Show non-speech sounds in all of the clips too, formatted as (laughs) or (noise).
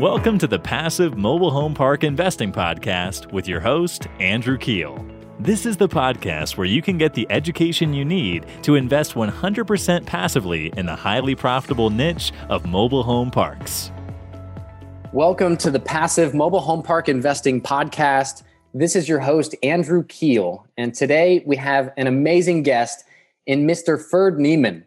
Welcome to the Passive Mobile Home Park Investing Podcast with your host, Andrew Keel. This is the podcast where you can get the education you need to invest 100% passively in the highly profitable niche of mobile home parks. Welcome to the Passive Mobile Home Park Investing Podcast. This is your host, Andrew Keel. And today we have an amazing guest in Mr. Ferd Niemann.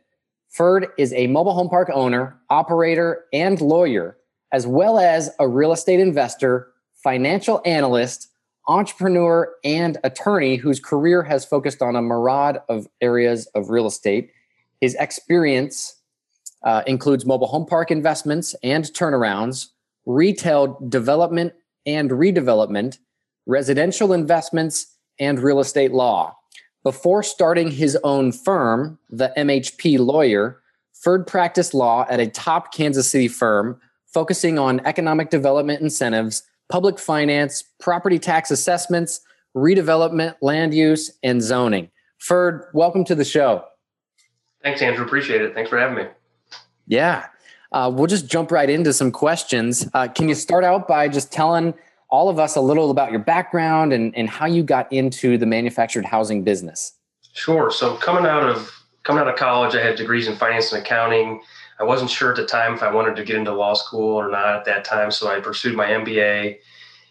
Ferd is a mobile home park owner, operator, and lawyer, as well as a real estate investor, financial analyst, entrepreneur, and attorney whose career has focused on a myriad of areas of real estate. His experience uh, includes mobile home park investments and turnarounds, retail development and redevelopment, residential investments, and real estate law. Before starting his own firm, the MHP Lawyer, Ferd practiced law at a top Kansas City firm focusing on economic development incentives public finance, property tax assessments, redevelopment, land use, and zoning. Ferd, welcome to the show. Thanks, Andrew. Appreciate it. Thanks for having me. Yeah. Uh, we'll just jump right into some questions. Uh, can you start out by just telling all of us a little about your background and, and how you got into the manufactured housing business? Sure. So coming out of coming out of college, I had degrees in finance and accounting. I wasn't sure at the time if I wanted to get into law school or not at that time, so I pursued my MBA.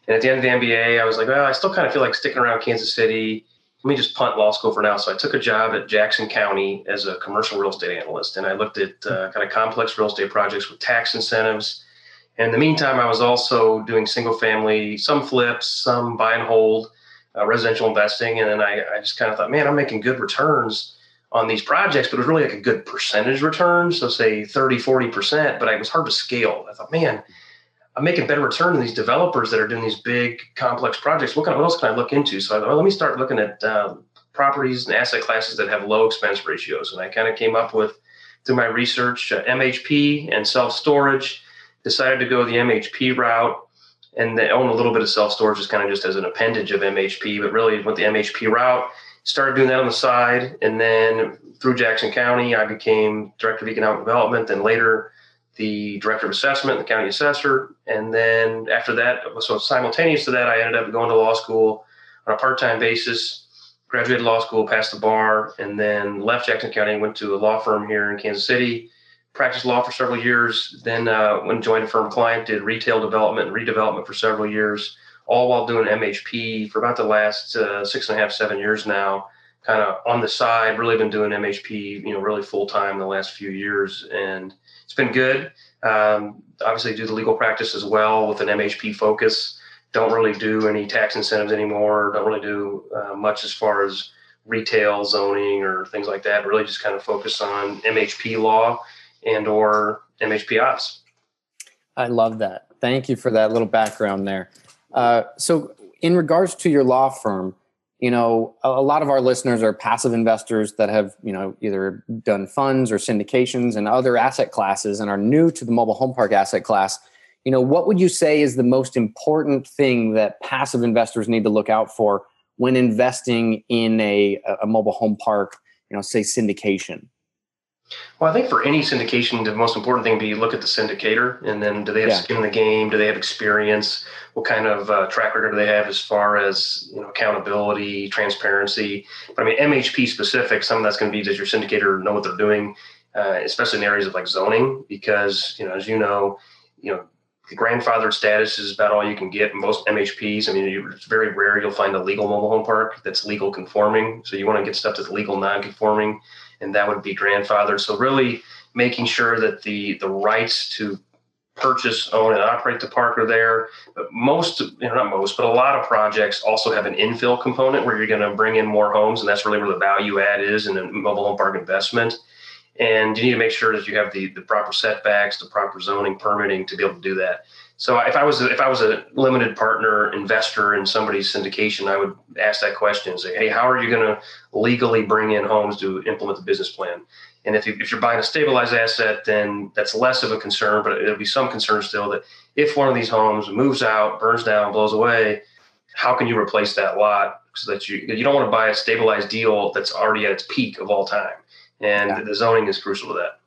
And at the end of the MBA, I was like, well, I still kind of feel like sticking around Kansas City. Let me just punt law school for now. So I took a job at Jackson County as a commercial real estate analyst, and I looked at uh, kind of complex real estate projects with tax incentives. And in the meantime, I was also doing single family, some flips, some buy and hold, uh, residential investing. And then I, I just kind of thought, man, I'm making good returns on these projects, but it was really like a good percentage return. So say 30, 40%, but it was hard to scale. I thought, man, I'm making better return than these developers that are doing these big complex projects. What, kind of, what else can I look into? So I thought, well, let me start looking at uh, properties and asset classes that have low expense ratios. And I kind of came up with, through my research, uh, MHP and self-storage, decided to go the MHP route and they own a little bit of self-storage just kind of just as an appendage of MHP, but really went the MHP route started doing that on the side. And then through Jackson County, I became director of economic development, then later the director of assessment, the county assessor. And then after that, so simultaneous to that, I ended up going to law school on a part time basis, graduated law school, passed the bar, and then left Jackson County went to a law firm here in Kansas City. Practiced law for several years, then uh, and joined a firm client, did retail development and redevelopment for several years all while doing MHP for about the last uh, six and a half, seven years now. Kind of on the side, really been doing MHP, you know, really full time the last few years, and it's been good. Um, obviously, do the legal practice as well with an MHP focus. Don't really do any tax incentives anymore. Don't really do uh, much as far as retail zoning or things like that. Really, just kind of focus on MHP law and or MHP ops. I love that. Thank you for that little background there. Uh, so, in regards to your law firm, you know, a, a, lot of our listeners are passive investors that have, you know, either done funds or syndications and other asset classes and are new to the mobile home park asset class. You know, what would you say is the most important thing that passive investors need to look out for when investing in a, a mobile home park, you know, say syndication? Well, I think for any syndication, the most important thing would be look at the syndicator, and then do they have yeah. skin in the game? Do they have experience? What kind of uh, track record do they have as far as you know accountability, transparency? But I mean, MHP specific, some of that's going to be does your syndicator know what they're doing, uh, especially in areas of like zoning, because you know, as you know, you know, the grandfathered status is about all you can get in most MHPs. I mean, it's very rare you'll find a legal mobile home park that's legal conforming. So you want to get stuff that's legal non-conforming and that would be grandfathered. So really making sure that the the rights to purchase, own, and operate the park are there. But most, you know, not most, but a lot of projects also have an infill component where you're going to bring in more homes, and that's really where the value add is in a mobile home park investment. And you need to make sure that you have the the proper setbacks, the proper zoning, permitting to be able to do that. So if I was a, if I was a limited partner investor in somebody's syndication, I would ask that question: and say, hey, how are you going to legally bring in homes to implement the business plan? And if, you, if you're buying a stabilized asset, then that's less of a concern, but it'll be some concern still that if one of these homes moves out, burns down, blows away, how can you replace that lot so that you you don't want to buy a stabilized deal that's already at its peak of all time, and yeah. the zoning is crucial to that.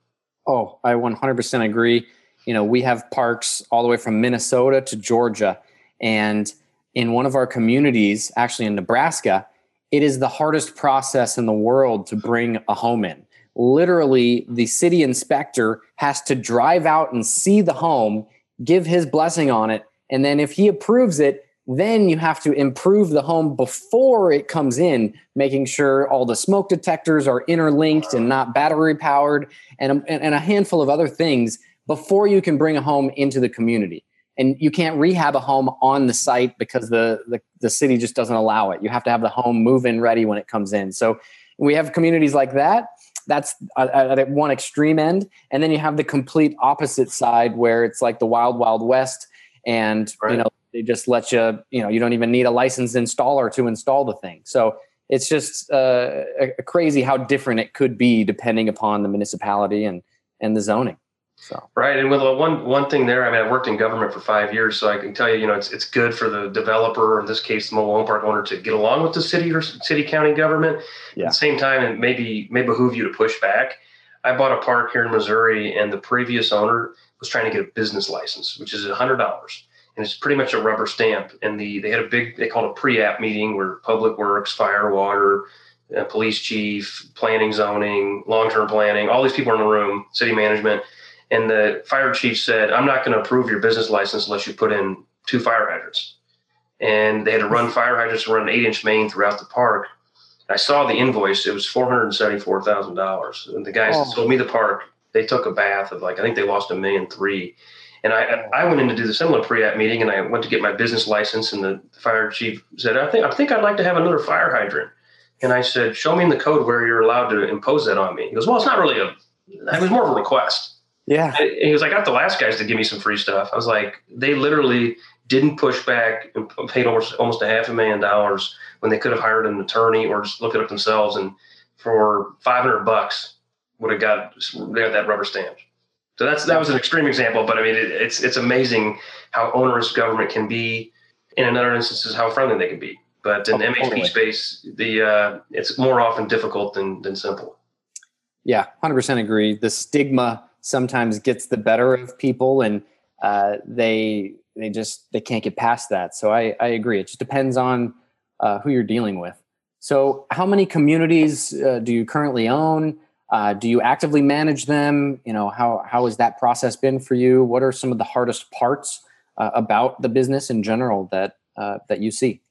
Oh, I 100% agree you know, we have parks all the way from Minnesota to Georgia. And in one of our communities, actually in Nebraska, it is the hardest process in the world to bring a home in. Literally, the city inspector has to drive out and see the home, give his blessing on it, and then if he approves it, then you have to improve the home before it comes in, making sure all the smoke detectors are interlinked and not battery powered, and, and a handful of other things before you can bring a home into the community. And you can't rehab a home on the site because the, the, the city just doesn't allow it. You have to have the home move in ready when it comes in. So we have communities like that. That's at one extreme end. And then you have the complete opposite side where it's like the wild, wild west. And, right. you know, they just let you, you know, you don't even need a licensed installer to install the thing. So it's just uh, crazy how different it could be depending upon the municipality and, and the zoning. So right, and with one one thing there, I mean, I worked in government for five years, so I can tell you, you know, it's it's good for the developer, in this case, the mobile home park owner, to get along with the city or city county government. Yeah. At the same time, it maybe may behoove you to push back. I bought a park here in Missouri, and the previous owner was trying to get a business license, which is a hundred dollars and it's pretty much a rubber stamp. And the they had a big they called a pre-app meeting where Public Works, Fire, Water, uh, Police Chief, Planning, Zoning, Long-term Planning, all these people in the room, City Management, and the fire chief said, "I'm not going to approve your business license unless you put in two fire hydrants." And they had to run fire hydrants run an eight-inch main throughout the park. I saw the invoice; it was four hundred seventy-four thousand dollars. And the guys oh. that sold me the park, they took a bath of like I think they lost a million three and I, I went in to do the similar pre-app meeting, and I went to get my business license, and the fire chief said, "I think I think I'd like to have another fire hydrant." And I said, "Show me in the code where you're allowed to impose that on me." He goes, "Well, it's not really a. It was more of a request." Yeah. And he was, like, "I got the last guys to give me some free stuff." I was like, "They literally didn't push back and paid almost almost a half a million dollars when they could have hired an attorney or just looked it up themselves, and for five hundred bucks would have got they got that rubber stamp." So that's that was an extreme example, but I mean it, it's it's amazing how onerous government can be. and In other instances, how friendly they can be. But in oh, the MHP space, the uh, it's more often difficult than than simple. Yeah, hundred percent agree. The stigma sometimes gets the better of people, and uh, they they just they can't get past that. So I I agree. It just depends on uh, who you're dealing with. So how many communities uh, do you currently own? Uh, do you actively manage them? You know, how how has that process been for you? What are some of the hardest parts uh, about the business in general that uh, that you see?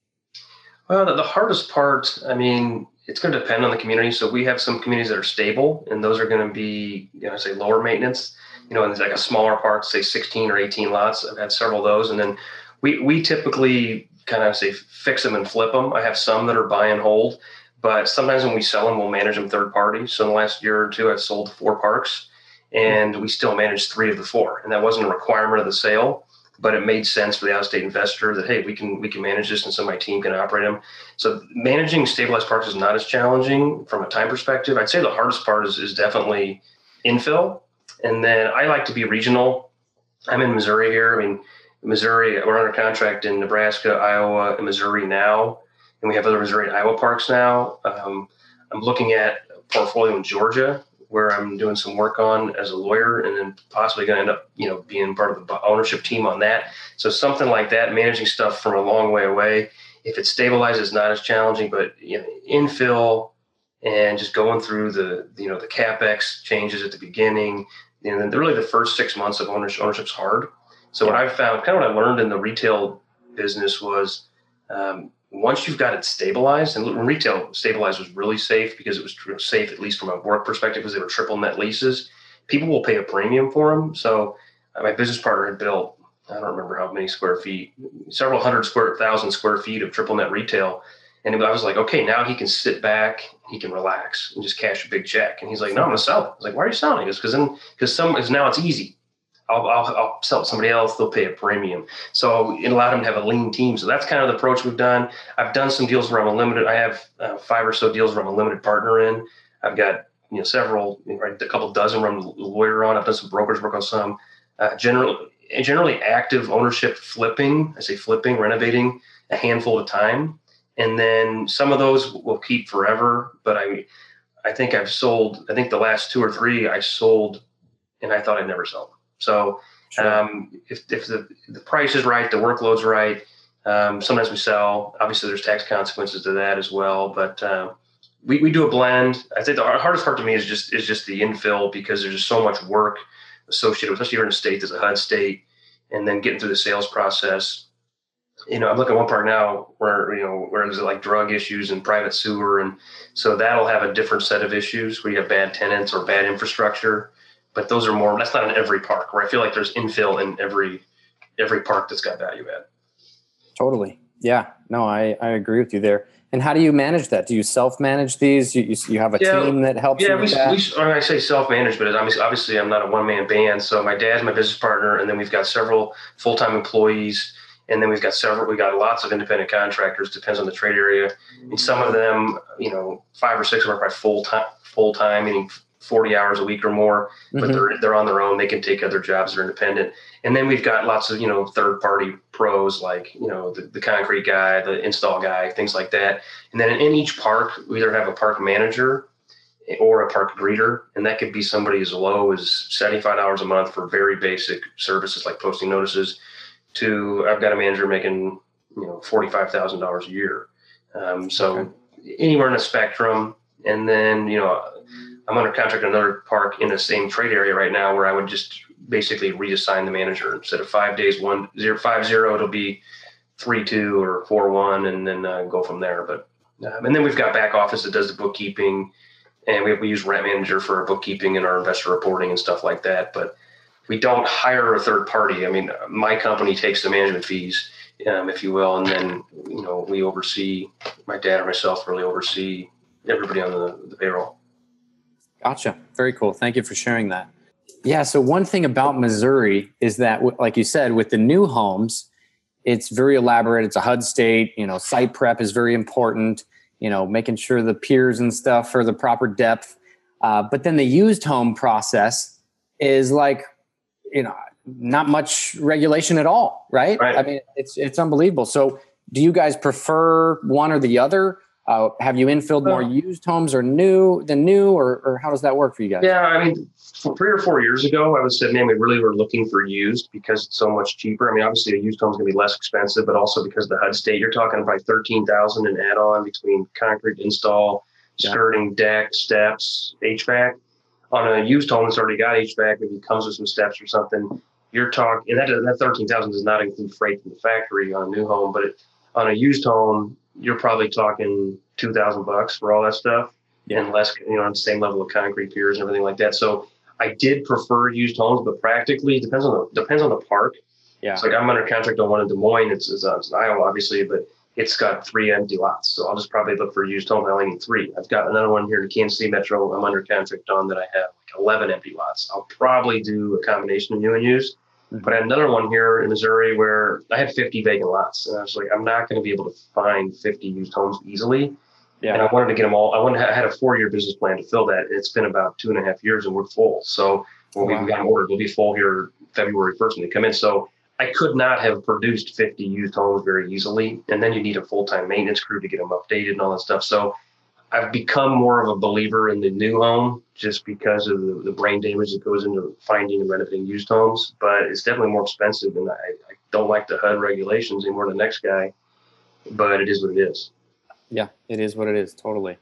Well, the, hardest part, I mean, it's going to depend on the community. So we have some communities that are stable, and those are going to be, you know, say lower maintenance. You know, and it's like a smaller park, say 16 or 18 lots. I've had several of those, and then we we typically kind of say fix them and flip them. I have some that are buy and hold but sometimes when we sell them, we'll manage them third party. So in the last year or two, I've sold four parks and we still managed three of the four. And that wasn't a requirement of the sale, but it made sense for the out-of-state investor that hey, we can we can manage this and so my team can operate them. So managing stabilized parks is not as challenging from a time perspective. I'd say the hardest part is, is definitely infill. And then I like to be regional. I'm in Missouri here. I mean, Missouri, we're under contract in Nebraska, Iowa, and Missouri now and we have other Missouri and Iowa parks now. Um, I'm looking at a portfolio in Georgia where I'm doing some work on as a lawyer, and then possibly going to end up, you know, being part of the ownership team on that. So something like that, managing stuff from a long way away. If it stabilizes, not as challenging, but you know, infill and just going through the you know the capex changes at the beginning. You know, then really the first six months of ownership ownership's hard. So what I've found, kind of what I learned in the retail business was um, once you've got it stabilized, and retail stabilized was really safe because it was safe, at least from a work perspective, because they were triple net leases. People will pay a premium for them. So uh, my business partner had built, I don't remember how many square feet, several hundred square thousand square feet of triple net retail. And I was like, okay, now he can sit back, he can relax and just cash a big check. And he's like, no, I'm gonna sell it. I was like, why are you selling? He goes, because then because some because now it's easy. I'll, I'll, I'll, sell somebody else. They'll pay a premium. So it allowed them to have a lean team. So that's kind of the approach we've done. I've done some deals where I'm a limited. I have uh, five or so deals where I'm a limited partner in. I've got you know several, right, a couple dozen where I'm a lawyer on. I've done some brokers work on some. Uh, generally, generally active ownership flipping. I say flipping, renovating a handful at a time, and then some of those will keep forever. But I, I think I've sold. I think the last two or three I sold, and I thought I'd never sell them. So Sure. Um, if, if the, the price is right, the workload's right, um, sometimes we sell. Obviously, there's tax consequences to that as well. But uh, we, we do a blend. I think the hardest part to me is just is just the infill because there's just so much work associated, with, especially here in a state that's a HUD state, and then getting through the sales process. You know, I'm looking at one part now where you know where there's like drug issues and private sewer, and so that'll have a different set of issues where you have bad tenants or bad infrastructure. But those are more. That's not in every park. Where I feel like there's infill in every every park that's got value add. Totally. Yeah. No, I I agree with you there. And how do you manage that? Do you self-manage these? You, you, you have a yeah, team that helps yeah, you with we, that? we, I say self-manage, but obviously, obviously I'm not a one-man band. So my dad's my business partner, and then we've got several full-time employees, and then we've got several. We got lots of independent contractors. Depends on the trade area. And some of them, you know, five or six work by full-time, full-time, meaning 40 hours a week or more, but mm-hmm. they're they're on their own. They can take other jobs. They're independent. And then we've got lots of you know third party pros like you know the, the concrete guy, the install guy, things like that. And then in each park, we either have a park manager or a park greeter, and that could be somebody as low as 75 dollars a month for very basic services like posting notices. To I've got a manager making you know forty five thousand dollars a year. Um, so okay. anywhere in the spectrum, and then you know I'm under contract in another park in the same trade area right now where I would just basically reassign the manager instead of five days, one zero five zero, it'll be three two or four one, and then uh, go from there. But um, and then we've got back office that does the bookkeeping, and we, we use Rent Manager for our bookkeeping and our investor reporting and stuff like that. But we don't hire a third party. I mean, my company takes the management fees, um, if you will, and then you know we oversee. My dad or myself really oversee everybody on the, the payroll. Gotcha. Very cool. Thank you for sharing that. Yeah. So, one thing about Missouri is that, like you said, with the new homes, it's very elaborate. It's a HUD state. You know, site prep is very important. You know, making sure the piers and stuff are the proper depth. Uh, but then the used home process is like, you know, not much regulation at all, right? right? I mean, it's it's unbelievable. So, do you guys prefer one or the other? Uh, have you infilled more used homes or new than new, or, or how does that work for you guys? Yeah, I mean, three or four years ago, I would say, man, we really were looking for used because it's so much cheaper. I mean, obviously, a used home is going to be less expensive, but also because the HUD state, you're talking about thirteen thousand in add-on between concrete install, skirting, yeah. deck, steps, HVAC. On a used home that's already got HVAC, if it comes with some steps or something, you're talking, and that that thirteen thousand does not include freight from the factory on a new home, but it, on a used home, you're probably talking two thousand bucks for all that stuff, yeah. and less, you know, on the same level of concrete piers and everything like that. So I did prefer used homes, but practically depends on the depends on the park. Yeah, it's like I'm under contract on one in Des Moines. It's, it's, uh, it's Iowa, obviously, but it's got three empty lots. So I'll just probably look for a used home. I only need three. I've got another one here in Kansas City Metro. I'm under contract on that I have like 11 empty lots. I'll probably do a combination of new and used. But I had another one here in Missouri where I had 50 vacant lots, and I was like, I'm not going to be able to find 50 used homes easily. Yeah. And I wanted to get them all. I wanted, I had a four-year business plan to fill that. It's been about two and a half years, and we're full. So when wow. we got ordered, we'll be full here February 1st when they come in. So I could not have produced 50 used homes very easily. And then you need a full-time maintenance crew to get them updated and all that stuff. So I've become more of a believer in the new home just because of the, the brain damage that goes into finding and renovating used homes. But it's definitely more expensive, and I, I don't like the HUD regulations anymore. Than the next guy, but it is what it is. Yeah, it is what it is. Totally.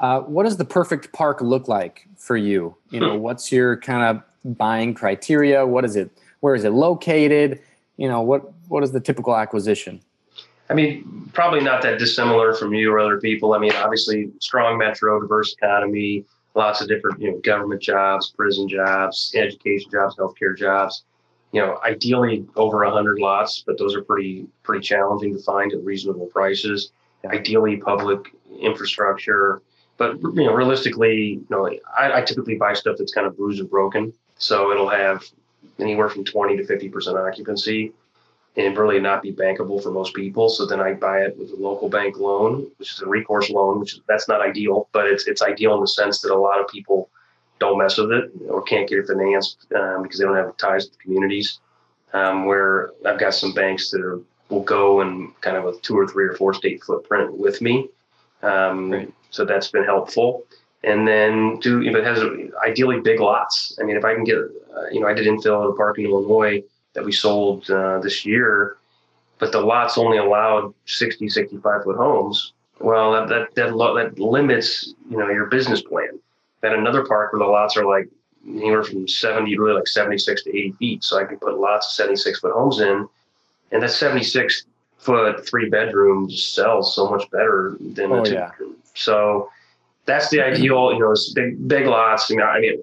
Uh, what does the perfect park look like for you? You know, (laughs) what's your kind of buying criteria? What is it? Where is it located? You know, what what is the typical acquisition? I mean, probably not that dissimilar from you or other people. I mean, obviously, strong metro, diverse economy, lots of different, you know, government jobs, prison jobs, education jobs, healthcare jobs. You know, ideally over 100 lots, but those are pretty pretty challenging to find at reasonable prices. Ideally, public infrastructure, but you know, realistically, you know, I, I typically buy stuff that's kind of bruised and broken, so it'll have anywhere from 20 to 50 percent occupancy and really not be bankable for most people. So then I buy it with a local bank loan, which is a recourse loan, which is, that's not ideal, but it's it's ideal in the sense that a lot of people don't mess with it or can't get it financed um, because they don't have ties to the communities. Um, where I've got some banks that are will go and kind of a two or three or four state footprint with me. Um, so that's been helpful. and then do if it has ideally big lots. I mean, if I can get, uh, you know, I did infill at a park in Illinois that we sold uh, this year, but the lots only allowed 60, 65 foot homes. Well, that that that, lo- that limits you know your business plan. Then another park where the lots are like anywhere from 70 really like 76 to 80 feet, so I can put lots of 76 foot homes in, and that 76 foot three bedrooms sells so much better than oh, a two yeah. bedroom. So that's the ideal. You know, it's big big lots. You know, I mean,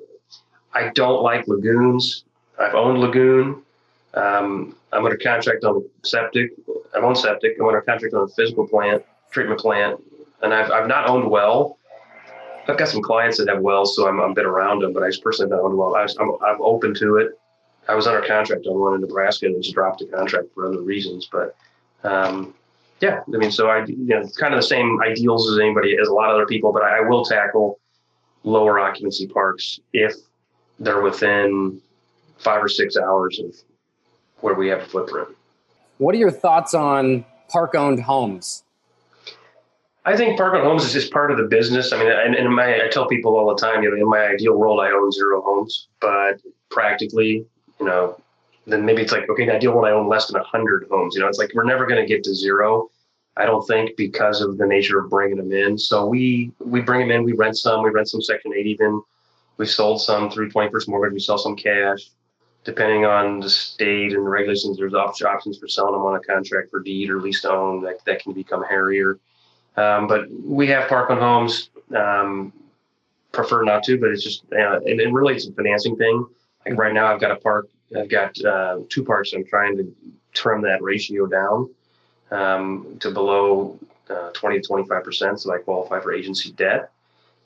I don't like lagoons. I've owned lagoon. Um, I'm under contract on septic. I'm on septic. I'm under contract on a physical plant, treatment plant, and I've I've not owned well. I've got some clients that have wells, so I'm, a bit around them, but I just personally don't own well. I was, I'm, I'm open to it. I was under contract on one in Nebraska and just dropped the contract for other reasons. But um, yeah, I mean, so I, you know, it's kind of the same ideals as anybody, as a lot of other people, but I, I will tackle lower occupancy parks if they're within five or six hours of where we have a footprint. What are your thoughts on park owned homes? I think park owned homes is just part of the business. I mean, and, and my, I tell people all the time, you know, in my ideal world, I own zero homes, but practically, you know, then maybe it's like, okay, in ideal world, I own less than 100 homes. You know, it's like we're never going to get to zero. I don't think because of the nature of bringing them in. So we we bring them in, we rent some, we rent some Section 8 even. We sold some through 21st mortgage. We sell some cash. Depending on the state and the regulations, there's options for selling them on a contract for deed or lease to own. That, that can become hairier. Um, but we have park owned homes. Um, prefer not to, but it's just, uh, and, and really it's a financing thing. Like right now, I've got a park, I've got uh, two parks. I'm trying to trim that ratio down um, to below uh, 20 to 25 percent, so I qualify for agency debt.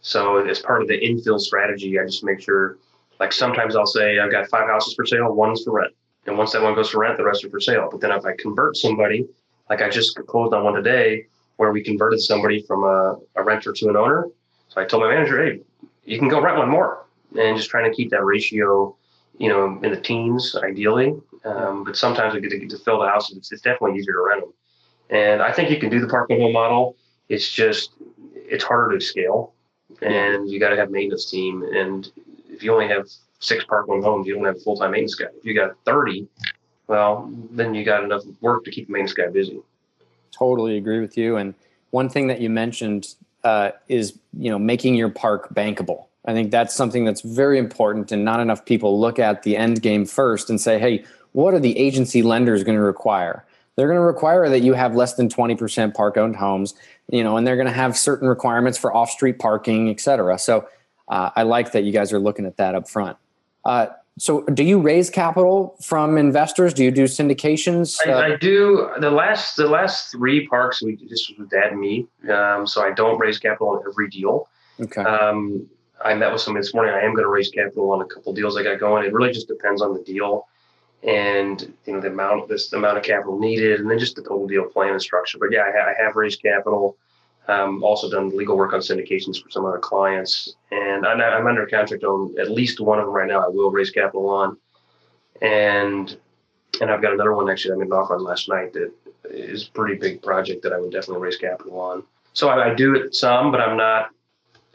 So as part of the infill strategy, I just make sure, like sometimes I'll say I've got five houses for sale, one's for rent, and once that one goes for rent, the rest are for sale. But then if I convert somebody, like I just closed on one today, where we converted somebody from a, a renter to an owner. So I told my manager, hey, you can go rent one more, and just trying to keep that ratio, you know, in the teens ideally. Um, but sometimes we get to, get to fill the houses. It's, it's definitely easier to rent them. And I think you can do the park and home model. It's just it's harder to scale, and you got to have maintenance team. And you only have six park home homes, you don't have a full time maintenance guy. If you got thirty, well, then you got enough work to keep the maintenance guy busy. Totally agree with you. And one thing that you mentioned uh, is you know making your park bankable. I think that's something that's very important, and not enough people look at the end game first and say, "Hey, what are the agency lenders going to require?" They're going to require that you have less than twenty percent park owned homes, you know, and they're going to have certain requirements for off street parking, et cetera. So uh, I like that you guys are looking at that up front. Uh, so, do you raise capital from investors? Do you do syndications? I, I do. The last the last three parks we just was with Dad and me, um, so I don't raise capital on every deal. Okay. Um, I met with somebody this morning. I am going to raise capital on a couple deals I got going. It really just depends on the deal, and you know the amount of this, the amount of capital needed, and then just the total deal plan and structure. But yeah, I, I have raised capital. Um, also done legal work on syndications for some other clients, and I'm, I'm under contract on at least one of them right now. I will raise capital on, and and I've got another one actually I made an offer on last night that is a pretty big project that I would definitely raise capital on. So I, I do it some, but I'm not.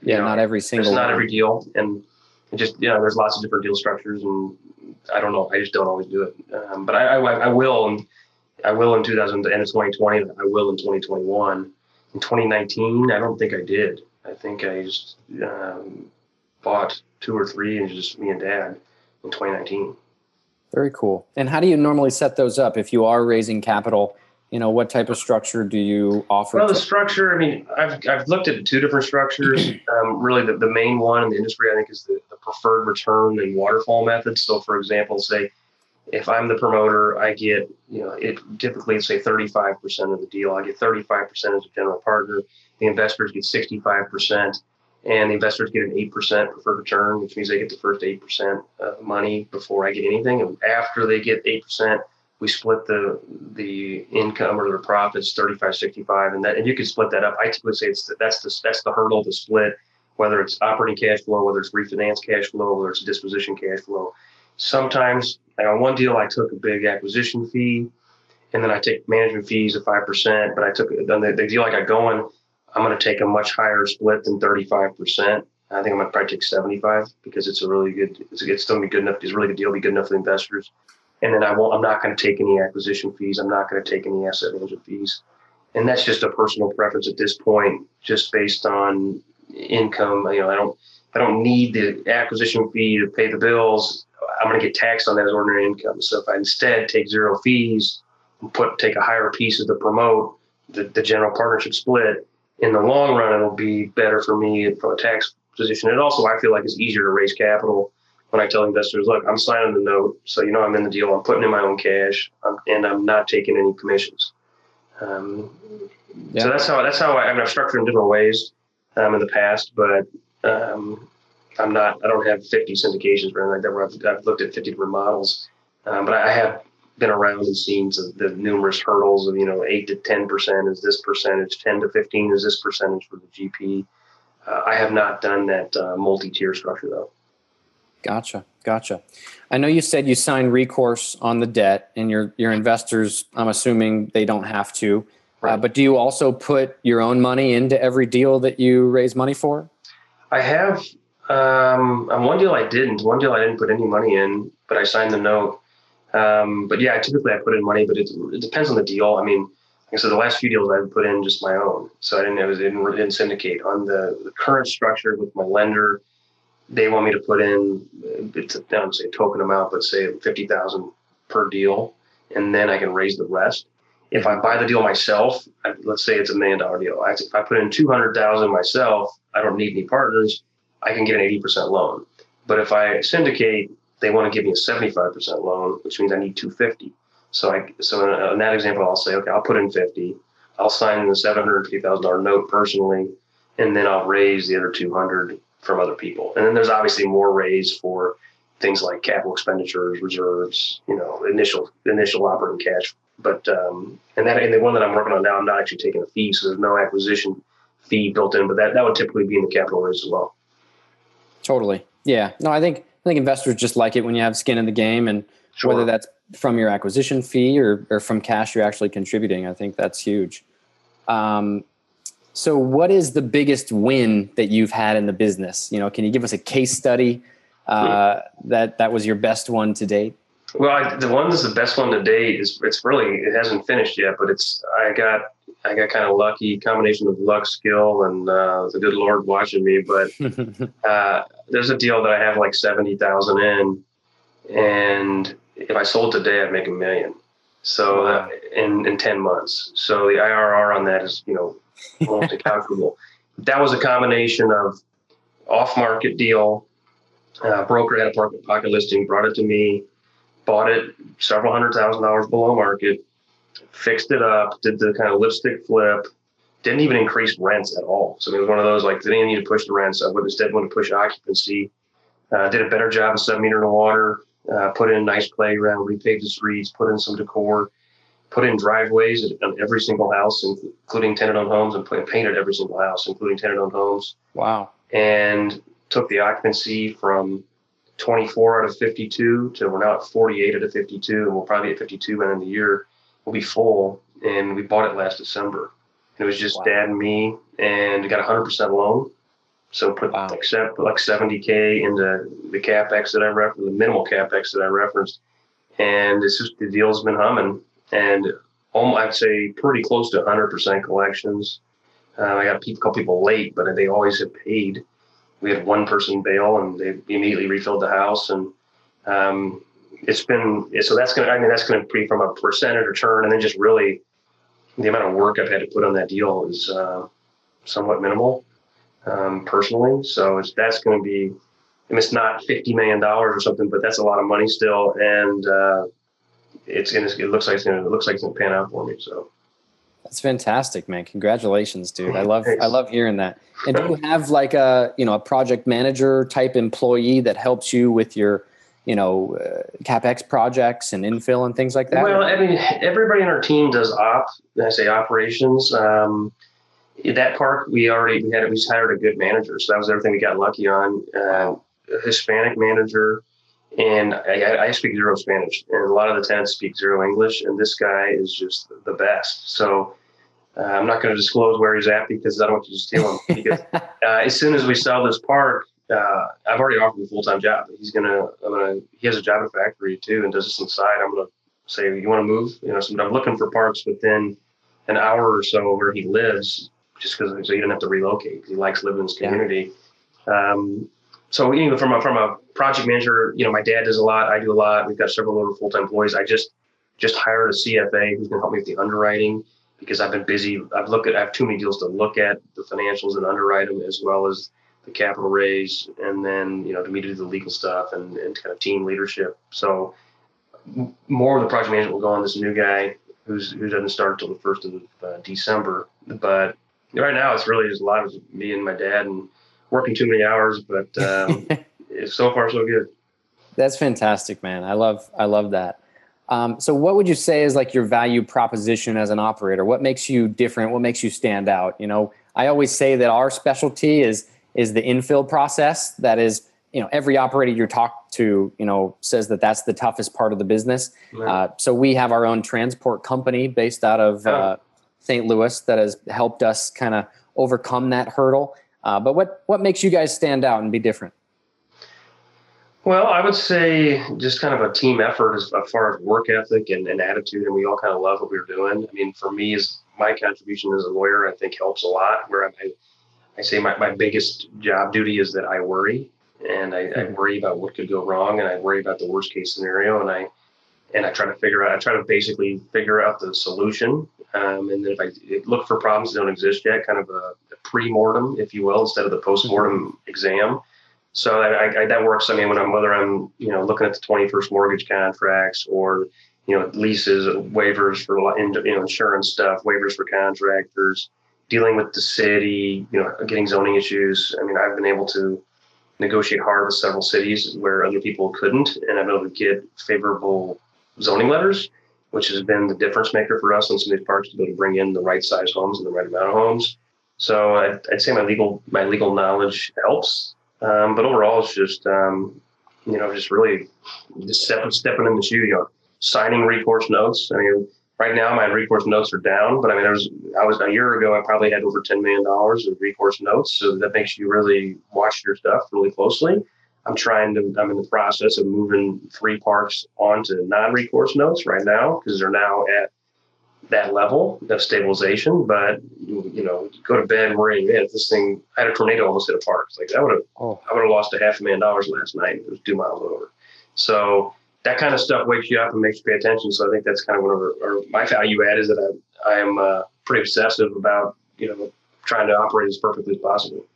you yeah, know, not every It's single. not every deal, and it just you know, there's lots of different deal structures, and I don't know. I just don't always do it, um, but I, I, I will, and I will in 2000 end of 2020. I will in 2021. In 2019, I don't think I did. I think I just um, bought two or three, and just me and Dad in 2019. Very cool. And how do you normally set those up if you are raising capital? You know, what type of structure do you offer? Well, the structure, I mean, I've, I've looked at two different structures. (clears throat) Um, really, the, the main one in the industry, I think, is the, the preferred return and waterfall method. So, for example, say if I'm the promoter, I get, you know, it typically say 35% of the deal. I get 35% as a general partner. The investors get 65%, and the investors get an 8% preferred return, which means they get the first 8% of money before I get anything. And after they get 8%, we split the the income or the profits 35 65 and that and you can split that up i typically say it's that's the that's the hurdle to split whether it's operating cash flow whether it's refinance cash flow whether it's disposition cash flow sometimes like on one deal i took a big acquisition fee and then i take management fees of 5% but i took on the, the deal i got going i'm going to take a much higher split than 35% I think I'm gonna probably take 75 because it's a really good. It's, it's still be good enough. It's a really good deal. Be good enough for the investors. And then I won't. I'm not going to take any acquisition fees. I'm not going to take any asset management fees. And that's just a personal preference at this point, just based on income. You know, I don't. I don't need the acquisition fee to pay the bills. I'm going to get taxed on that as ordinary income. So if I instead take zero fees and put take a higher piece of the promote, the, the general partnership split, in the long run, it'll be better for me from a tax position. And also, I feel like it's easier to raise capital when I tell investors, look, I'm signing the note, so you know I'm in the deal. I'm putting in my own cash, um, and I'm not taking any commissions. Um, yeah. So that's how that's how I, I mean I've structured in different ways um, in the past, but um, I'm not. I don't have 50 syndications or anything like that. Where I've, I've looked at 50 different models, um, but I have been around and seen the numerous hurdles of you know eight to 10 percent is this percentage, 10 to 15 is this percentage for the GP. Uh, I have not done that uh, multi-tier structure though. Gotcha, gotcha. I know you said you signed recourse on the debt, and your your investors. I'm assuming they don't have to. Uh, right. Uh, but do you also put your own money into every deal that you raise money for? I have. Um, on one deal, I didn't. One deal, I didn't put any money in, but I signed the note. Um, but yeah, typically I put in money, but it, it depends on the deal. I mean, like I said, the last few deals I've put in just my own, so I didn't. It was didn't, syndicate on the, the current structure with my lender they want me to put in it's a, I don't say token amount, but say fifty thousand per deal, and then I can raise the rest. If I buy the deal myself, I, let's say it's a million dollar deal. I, if I put in two hundred thousand myself, I don't need any partners. I can get an eighty percent loan. But if I syndicate, they want to give me a seventy five percent loan, which means I need two fifty. So I so in, that example, I'll say, okay, I'll put in fifty. I'll sign the seven hundred fifty thousand dollar note personally, and then I'll raise the other two hundred from other people. And then there's obviously more raise for things like capital expenditures, reserves, you know, initial initial operating cash. But um, and that and the one that I'm working on now, I'm not actually taking a fee, so there's no acquisition fee built in. But that that would typically be in the capital raise as well. Totally. Yeah. No, I think I think investors just like it when you have skin in the game, and sure. whether that's from your acquisition fee or or from cash you're actually contributing, I think that's huge. Um, so, what is the biggest win that you've had in the business? You know, can you give us a case study uh, that that was your best one to date? Well, I, the one that's the best one to date is it's really it hasn't finished yet, but it's I got I got kind of lucky combination of luck, skill, and uh, the good Lord watching me. But (laughs) uh, there's a deal that I have like seventy thousand in, and if I sold today, I'd make a million. So uh, in in ten months. So the IRR on that is you know almost (laughs) incalculable. That was a combination of off-market deal. Uh, broker had a market pocket listing, brought it to me, bought it several hundred thousand dollars below market, fixed it up, did the kind of lipstick flip, didn't even increase rents at all. So it was one of those like didn't even need to push the rents. I would instead want to push occupancy. Uh, did a better job of sub meter the water, uh, put in a nice playground, repaved the streets, put in some decor, put in driveways on every single house, including tenant-owned homes, and painted every single house, including tenant-owned homes. Wow! And took the occupancy from 24 out of 52 to we're now at 48 out of 52, and we'll probably be at 52 by the end of the year. We'll be full, and we bought it last December. And it was just wow. dad and me, and got a 100% loan. So put wow. like, like 70k into the capex that I referenced, the minimal capex that I referenced, and it's just the deal's been humming and I'd say pretty close to 100% collections. Uh, I got a couple people late, but they always have paid. We had one person bail, and they immediately refilled the house, and um, it's been so that's gonna. I mean, that's gonna be from a percentage return, and then just really the amount of work I've had to put on that deal is uh, somewhat minimal um, personally. So that's going to be. I mean, it's not fifty million dollars or something, but that's a lot of money still, and uh, it's gonna it looks like it's gonna it looks like it's gonna pan out for me. So that's fantastic, man. Congratulations, dude. I love Thanks. I love hearing that. And do (laughs) you have like a you know a project manager type employee that helps you with your you know uh, capex projects and infill and things like that? Well, I mean, everybody in our team does op. I say operations. Um, that park, we already we had we just hired a good manager, so that was everything we got lucky on. Uh, Hispanic manager and I, I, speak zero Spanish, and a lot of the tenants speak zero English, and this guy is just the best. So Uh, I'm not going to disclose where he's at because I don't want you to steal him. (laughs) Because uh, as soon as we sell this park, uh, I've already offered him a full time job. He's gonna, I'm gonna, he has a job at a factory too, and does this inside. I'm gonna say, you want to move? You know, so I'm looking for parks within an hour or so where he lives, just because so he doesn't have to relocate. He likes living in his community. Yeah. Um, so you know, from a from a project manager, you know, my dad does a lot. I do a lot. We've got several other full time employees. I just just hired a CFA who's going to help me with the underwriting because I've been busy. I've looked at. I have too many deals to look at the financials and underwrite them as well as the capital raise, and then you know to me to do the legal stuff and, and kind of team leadership. So more of the project management will go on this new guy who's who doesn't start until the first of uh, December. But right now, it's really just a lot of me and my dad and working too many hours. But um, (laughs) so far, so good. That's fantastic, man. I love I love that. Um, so, what would you say is like your value proposition as an operator? What makes you different? What makes you stand out? You know, I always say that our specialty is is the infill process. That is, you know, every operator you talk to, you know, says that that's the toughest part of the business. Right. Uh, so we have our own transport company based out of oh. uh, St. Louis that has helped us kind of overcome that hurdle. Uh, but what what makes you guys stand out and be different? Well, I would say just kind of a team effort as, far as work ethic and, and, attitude, and we all kind of love what we are doing. I mean, for me, as my contribution as a lawyer, I think helps a lot. Where I, I say my, my biggest job duty is that I worry, and I, I mm-hmm. worry about what could go wrong, and I worry about the worst case scenario, and I and I try to figure out. I try to basically figure out the solution, um, and then if I look for problems that don't exist yet, kind of a, a pre-mortem, if you will, instead of the post-mortem exam so I, I, that works. I mean, when I'm whether I'm you know looking at the 21st mortgage contracts or you know leases, waivers for you know insurance stuff, waivers for contractors, dealing with the city, you know, getting zoning issues. I mean, I've been able to negotiate hard with several cities where other people couldn't, and I've been able to get favorable zoning letters, which has been the difference maker for us in some of these parks to be able to bring in the right size homes and the right amount of homes. So I'd, I'd say my legal my legal knowledge helps um, but overall, it's just um, you know just really just stepping stepping in the shoe. You know, signing recourse notes. I mean, right now my recourse notes are down, but I mean, there was I was a year ago. I probably had over ten million dollars of recourse notes, so that makes you really watch your stuff really closely. I'm trying to. I'm in the process of moving three parks onto non-recourse notes right now because they're now at that level of stabilization. But you know, go to bed worrying, man, if this thing I had a tornado almost hit a park, It's like that would have oh. I would have lost a half a million dollars last night. It was two miles over. So that kind of stuff wakes you up and makes you pay attention. So I think that's kind of one of our, our my value add is that I I am uh, pretty obsessive about you know trying to operate as perfectly as possible.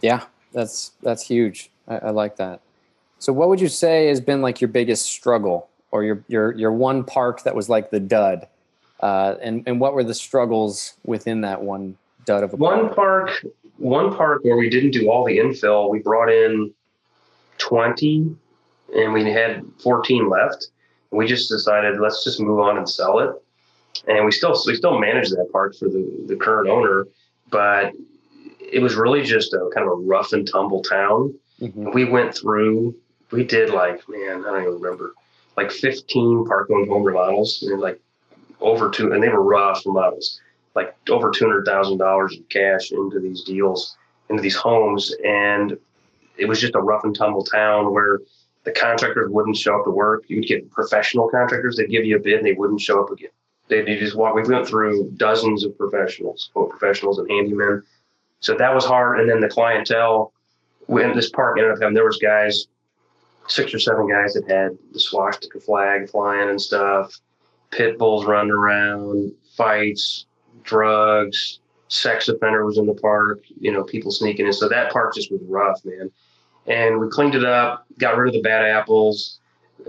Yeah, that's that's huge. I, I like that. So what would you say has been like your biggest struggle or your your your one park that was like the dud? Uh, and and what were the struggles within that one dud of a one park? One park where we didn't do all the infill. We brought in twenty, and we had fourteen left. We just decided let's just move on and sell it. And we still we still manage that park for the the current owner, but it was really just a kind of a rough and tumble town. Mm-hmm. We went through. We did like man, I don't even remember like 15 park owned home remodels and like over two, and they were rough remodels, like over two hundred thousand dollars of cash into these deals, into these homes, and it was just a rough and tumble town where the contractors wouldn't show up to work. You'd get professional contractors; they'd give you a bid, and they wouldn't show up again. They'd just walk. We went through dozens of professionals, quote professionals and handymen. So that was hard. And then the clientele in this park ended up having there was guys, six or seven guys that had the swastika flag flying and stuff pit bulls running around, fights, drugs, sex offender was in the park, you know, people sneaking in. So that park just was rough, man. And we cleaned it up, got rid of the bad apples,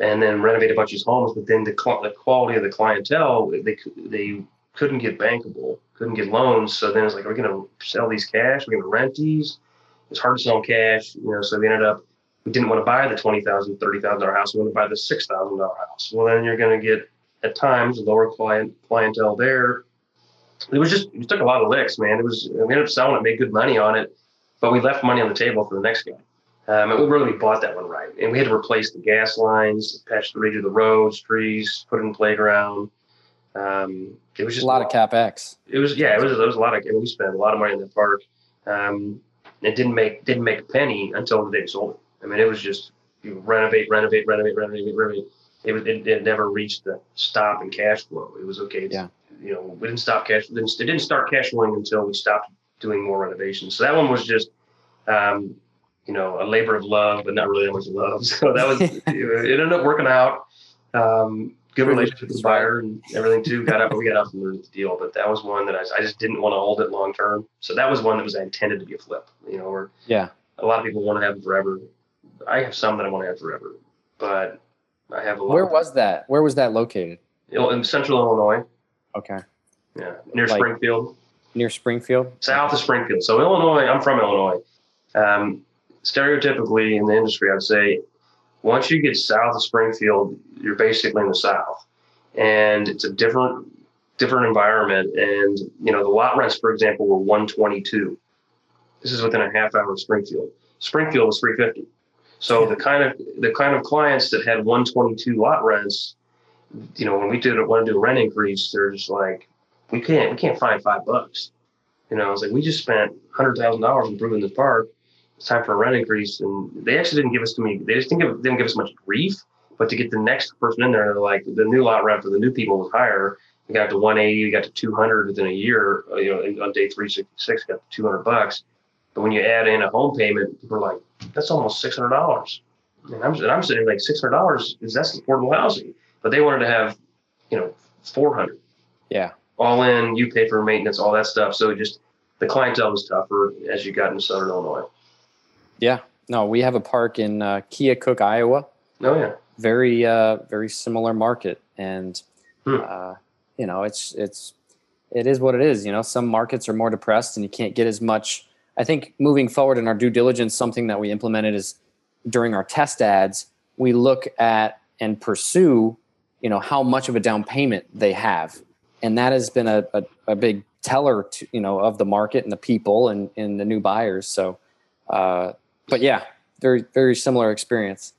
and then renovated a bunch of these homes. But then the, the quality of the clientele, they they couldn't get bankable, couldn't get loans. So then it's like, are we going to sell these cash? We're going to rent these. It's hard to sell cash, you know. So we ended up, we didn't want to buy the twenty thousand, thirty thousand dollar house. We want to buy the six thousand dollar house. Well, then you're going to get at times lower client clientele there. It was just we took a lot of licks, man. It was we ended up selling it, made good money on it, but we left money on the table for the next guy. Um, and we really bought that one right. And we had to replace the gas lines, patch the redo the roads, trees, put in playground. Um, it was just a lot of capex. It was yeah, it was there was a lot of. We spent a lot of money in the park. Um, it didn't make didn't make a penny until the day we sold it. I mean, it was just you renovate, renovate, renovate, renovate, renovate. It was it, it never reached the stop in cash flow. It was okay. Yeah. You know, we didn't stop cash. It didn't, it didn't start cash flowing until we stopped doing more renovations. So that one was just, um, you know, a labor of love, but not really that much love. (laughs) So that was it ended up working out. Um, good relationship with the buyer and everything too. Got up, we got up and the deal, but that was one that I, I just didn't want to hold it long term. So that was one that was intended to be a flip. You know, or yeah, a lot of people want to have it forever. I have some that I want to have forever, but I have a lot. Where was that? Where was that located? In central Illinois. Okay. Yeah, near like, Springfield. Near Springfield. South of Springfield. So Illinois. I'm from Illinois. Um, stereotypically in the industry, I'd say once you get south of Springfield, you're basically in the south, and it's a different different environment. And you know, the lot rents, for example, were 122. This is within a half hour of Springfield. Springfield was 350. So the kind of the kind of clients that had 122 lot rents, you know, when we did want to do a rent increase, they're just like, we can't we can't find five bucks. You know, it's like we just spent hundred thousand dollars improving this park it's time for a rent increase. And they actually didn't give us to me, they just didn't give, didn't give us much grief. But to get the next person in there, they're like the new lot rent for the new people was higher. We got to 180, we got to 200 within a year. Uh, you know, on day 366, got to 200 bucks. But when you add in a home payment, people are like, that's almost $600. And I'm, and I'm sitting like $600 is that's affordable housing. But they wanted to have, you know, 400. Yeah. All in, you pay for maintenance, all that stuff. So just the clientele was tougher as you got into Southern Illinois. Yeah, no, we have a park in uh, Keokuk, Iowa. Oh yeah, very uh, very similar market, and hmm. uh, you know it's it's it is what it is. You know, some markets are more depressed, and you can't get as much. I think moving forward in our due diligence, something that we implemented is during our test ads, we look at and pursue, you know, how much of a down payment they have, and that has been a, a, a big teller, to, you know, of the market and the people and, and the new buyers. So, uh, but yeah, very very similar experience.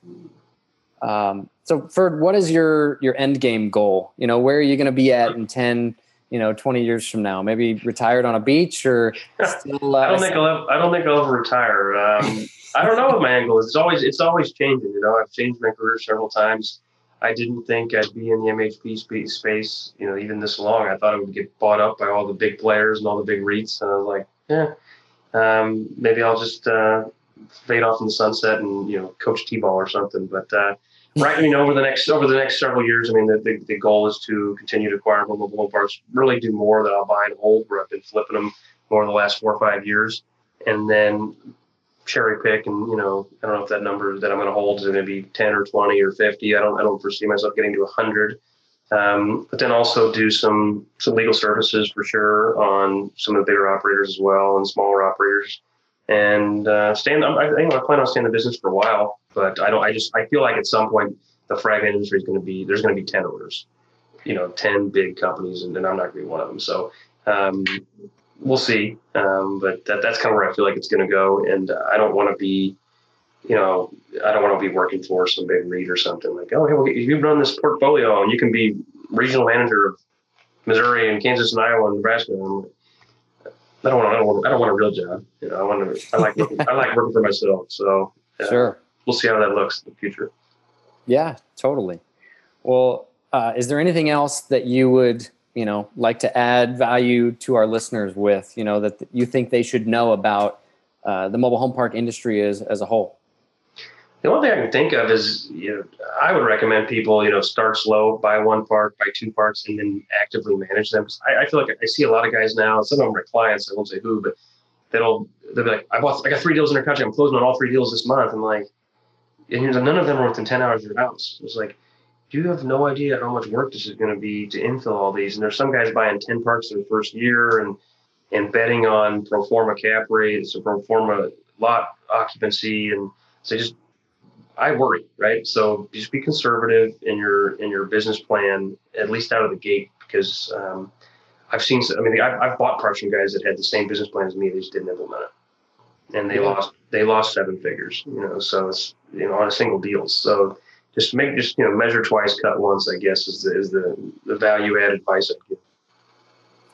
Um, so, Ferd, what is your your end game goal? You know, where are you going to be at in ten, you know, twenty years from now? Maybe retired on a beach or (laughs) still? Uh, I don't think I'll. Ever, I don't think I'll ever retire. Um, I don't know what my angle is. It's always it's always changing. You know, I've changed my career several times. I didn't think I'd be in the MHP space, you know, even this long. I thought it would get bought up by all the big players and all the big REITs, and I was like, yeah, um, maybe I'll just uh, fade off in the sunset and you know coach t-ball or something. But uh, right, you know, over the next over the next several years, I mean, the, the, the goal is to continue to acquire mobile home parks, really do more than I'll buy and hold. Where I've been flipping them more the last four or five years, and then cherry pick and you know I don't know if that number that I'm going to hold is going to be 10 or 20 or 50 I don't I don't foresee myself getting to 100 um, but then also do some some legal services for sure on some of the bigger operators as well and smaller operators and uh. The, I think I plan on staying in the business for a while, but I don't. I just I feel like at some point the fragment industry is going to be there's going to be ten owners, you know, ten big companies, and, and I'm not going to be one of them. So um, we'll see. Um, but that, that's kind of where I feel like it's going to go, and I don't want to be. You know, I don't want to be working for some big REIT or something like, oh, hey, well, you run this portfolio and you can be regional manager of Missouri and Kansas and Iowa and Nebraska. And I don't want. I don't want. I don't want a real job. You know, I want to. I like. Working, I like working for myself. So uh, sure, we'll see how that looks in the future. Yeah, totally. Well, uh, is there anything else that you would, you know, like to add value to our listeners with? You know, that you think they should know about uh, the mobile home park industry as as a whole. The only thing I can think of is, you know, I would recommend people, you know, start slow, buy one park, buy two parks, and then actively manage them. I, I, feel like I see a lot of guys now. Some of them are clients. I won't say who, but they'll they'll be like, I bought, I got three deals in their country. I'm closing on all three deals this month. And like, and none of them are within ten hours of your house. It's like, you have no idea how much work this is going to be to infill all these. And there's some guys buying ten parks in the first year and and betting on pro forma cap rates or pro forma lot occupancy and so just I worry, right? So just be conservative in your in your business plan, at least out of the gate, because um, I've seen. I mean, I've, I've bought parts from guys that had the same business plan as me. They just didn't implement it, and they yeah. lost they lost seven figures. You know, so it's you know on a single deal. So just make just you know measure twice, cut once. I guess is the is the, the value added advice I give.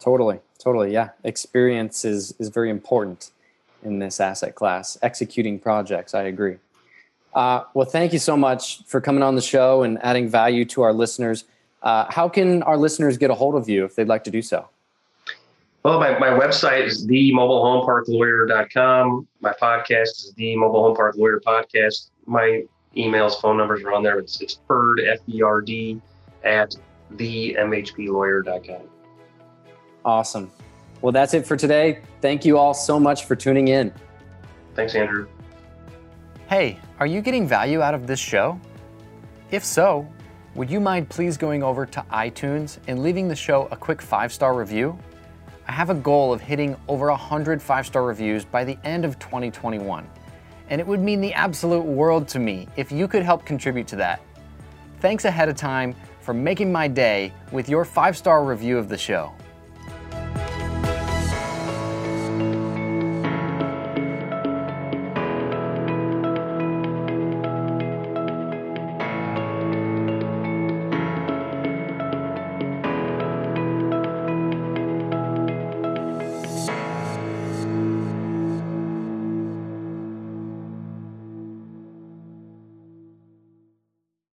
Totally, totally, yeah. Experience is is very important in this asset class. Executing projects, I agree. Uh, well, thank you so much for coming on the show and adding value to our listeners. Uh, how can our listeners get a hold of you if they'd like to do so? Well, my, my website is themobilehomeparklawyer.com. My podcast is the Mobile Home Park Lawyer Podcast. My emails, phone numbers are on there. It's, it's Ferd, F-E-R-D, at themhplawyer.com. Awesome. Well, that's it for today. Thank you all so much for tuning in. Thanks, Andrew. Hey, are you getting value out of this show? If so, would you mind please going over to iTunes and leaving the show a quick five star review? I have a goal of hitting over 100 five star reviews by the end of 2021, and it would mean the absolute world to me if you could help contribute to that. Thanks ahead of time for making my day with your five star review of the show.